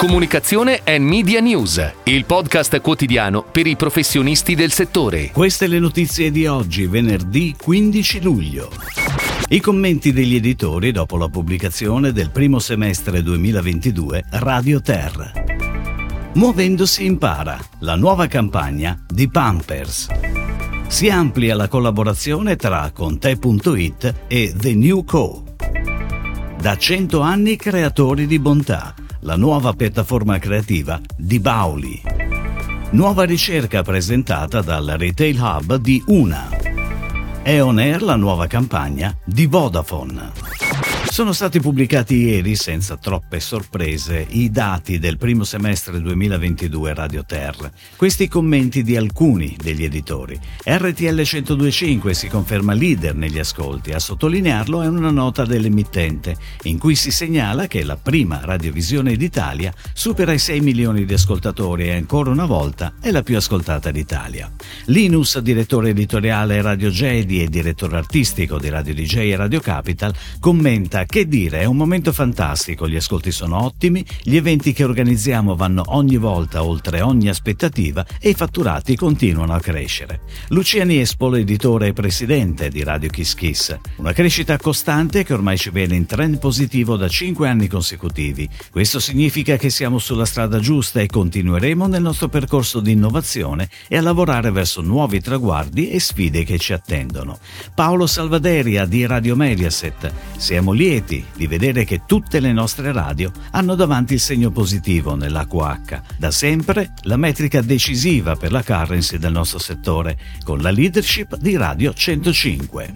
Comunicazione e Media News, il podcast quotidiano per i professionisti del settore. Queste le notizie di oggi, venerdì 15 luglio. I commenti degli editori dopo la pubblicazione del primo semestre 2022 Radio Terra. Muovendosi impara, la nuova campagna di Pampers. Si amplia la collaborazione tra Conte.it e The New Co. Da 100 anni creatori di bontà, la nuova piattaforma creativa di Bauli. Nuova ricerca presentata dal Retail Hub di Una. È on air la nuova campagna di Vodafone. Sono stati pubblicati ieri, senza troppe sorprese, i dati del primo semestre 2022 Radio Terra. Questi commenti di alcuni degli editori. RTL 1025 si conferma leader negli ascolti. A sottolinearlo è una nota dell'emittente, in cui si segnala che la prima radiovisione d'Italia supera i 6 milioni di ascoltatori e ancora una volta è la più ascoltata d'Italia. Linus, direttore editoriale Radio Jedi e direttore artistico di Radio DJ e Radio Capital, commenta che dire, è un momento fantastico, gli ascolti sono ottimi, gli eventi che organizziamo vanno ogni volta oltre ogni aspettativa e i fatturati continuano a crescere. Luciani Espolo, editore e presidente di Radio Kiss Kiss. Una crescita costante che ormai ci vede in trend positivo da 5 anni consecutivi. Questo significa che siamo sulla strada giusta e continueremo nel nostro percorso di innovazione e a lavorare verso nuovi traguardi e sfide che ci attendono. Paolo Salvaderia di Radio Mediaset. Siamo lì lieti di vedere che tutte le nostre radio hanno davanti il segno positivo nell'AQH, da sempre la metrica decisiva per la currency del nostro settore, con la leadership di Radio 105.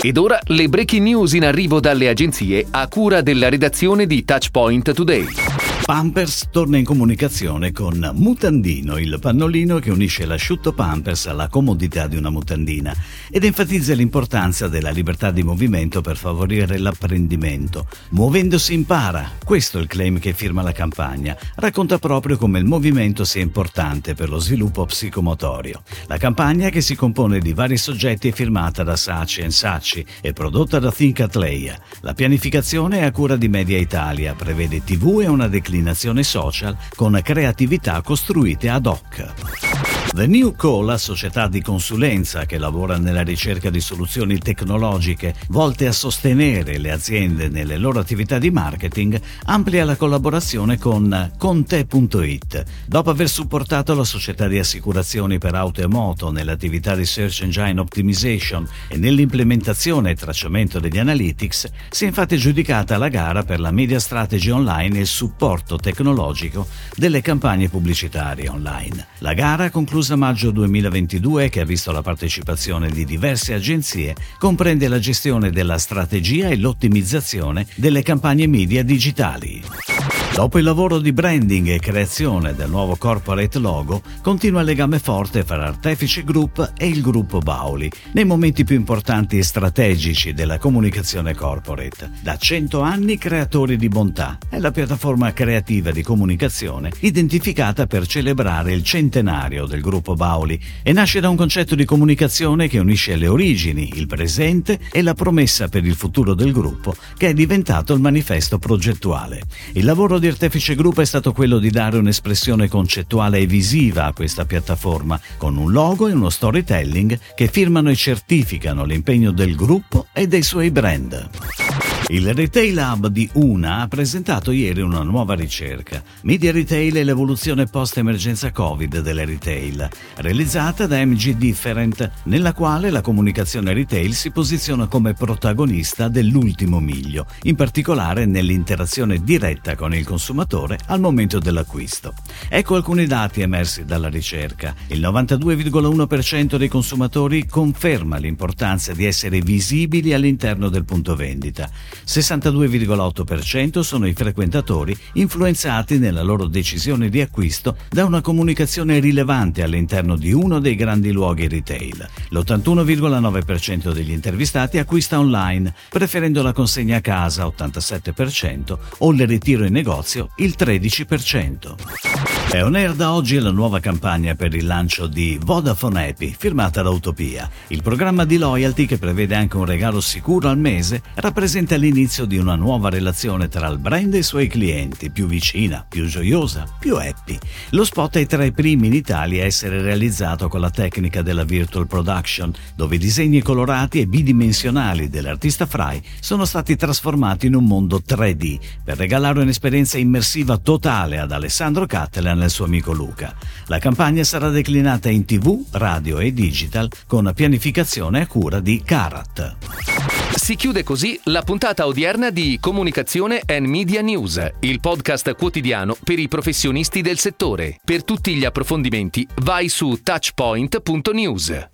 Ed ora le breaking news in arrivo dalle agenzie a cura della redazione di Touchpoint Today. Pampers torna in comunicazione con Mutandino, il pannolino che unisce l'asciutto Pampers alla comodità di una mutandina ed enfatizza l'importanza della libertà di movimento per favorire l'apprendimento. Muovendosi impara, questo è il claim che firma la campagna. Racconta proprio come il movimento sia importante per lo sviluppo psicomotorio. La campagna, che si compone di vari soggetti, è firmata da Saci Sacci e prodotta da Think Atleia. La pianificazione è a cura di Media Italia, prevede TV e una declinazione declinazione social con creatività costruite ad hoc. The New Co, la società di consulenza che lavora nella ricerca di soluzioni tecnologiche volte a sostenere le aziende nelle loro attività di marketing, amplia la collaborazione con Conte.it. Dopo aver supportato la società di assicurazioni per auto e moto nell'attività di Search Engine Optimization e nell'implementazione e tracciamento degli analytics, si è infatti giudicata la gara per la media strategy online e il supporto tecnologico delle campagne pubblicitarie online. La gara conclusa conclusa maggio 2022 che ha visto la partecipazione di diverse agenzie, comprende la gestione della strategia e l'ottimizzazione delle campagne media digitali. Dopo il lavoro di branding e creazione del nuovo corporate logo, continua il legame forte fra Artefice Group e il gruppo Bauli, nei momenti più importanti e strategici della comunicazione corporate. Da 100 anni creatori di bontà è la piattaforma creativa di comunicazione identificata per celebrare il centenario del gruppo Bauli e nasce da un concetto di comunicazione che unisce le origini, il presente e la promessa per il futuro del gruppo, che è diventato il manifesto progettuale. Il lavoro di Artefice Group è stato quello di dare un'espressione concettuale e visiva a questa piattaforma, con un logo e uno storytelling che firmano e certificano l'impegno del gruppo e dei suoi brand. Il Retail Hub di Una ha presentato ieri una nuova ricerca, Media Retail e l'evoluzione post-emergenza Covid delle retail, realizzata da MG Different, nella quale la comunicazione retail si posiziona come protagonista dell'ultimo miglio, in particolare nell'interazione diretta con il consumatore al momento dell'acquisto. Ecco alcuni dati emersi dalla ricerca. Il 92,1% dei consumatori conferma l'importanza di essere visibili all'interno del punto vendita. 62,8% sono i frequentatori influenzati nella loro decisione di acquisto da una comunicazione rilevante all'interno di uno dei grandi luoghi retail. L'81,9% degli intervistati acquista online, preferendo la consegna a casa 87% o il ritiro in negozio il 13%. È on da oggi la nuova campagna per il lancio di Vodafone Happy, firmata da Utopia. Il programma di loyalty, che prevede anche un regalo sicuro al mese, rappresenta l'inizio di una nuova relazione tra il brand e i suoi clienti, più vicina, più gioiosa, più happy. Lo spot è tra i primi in Italia a essere realizzato con la tecnica della virtual production, dove i disegni colorati e bidimensionali dell'artista Fry sono stati trasformati in un mondo 3D per regalare un'esperienza immersiva totale ad Alessandro Cattelan suo amico Luca. La campagna sarà declinata in tv, radio e digital con pianificazione a cura di Karat. Si chiude così la puntata odierna di Comunicazione and Media News, il podcast quotidiano per i professionisti del settore. Per tutti gli approfondimenti vai su touchpoint.news.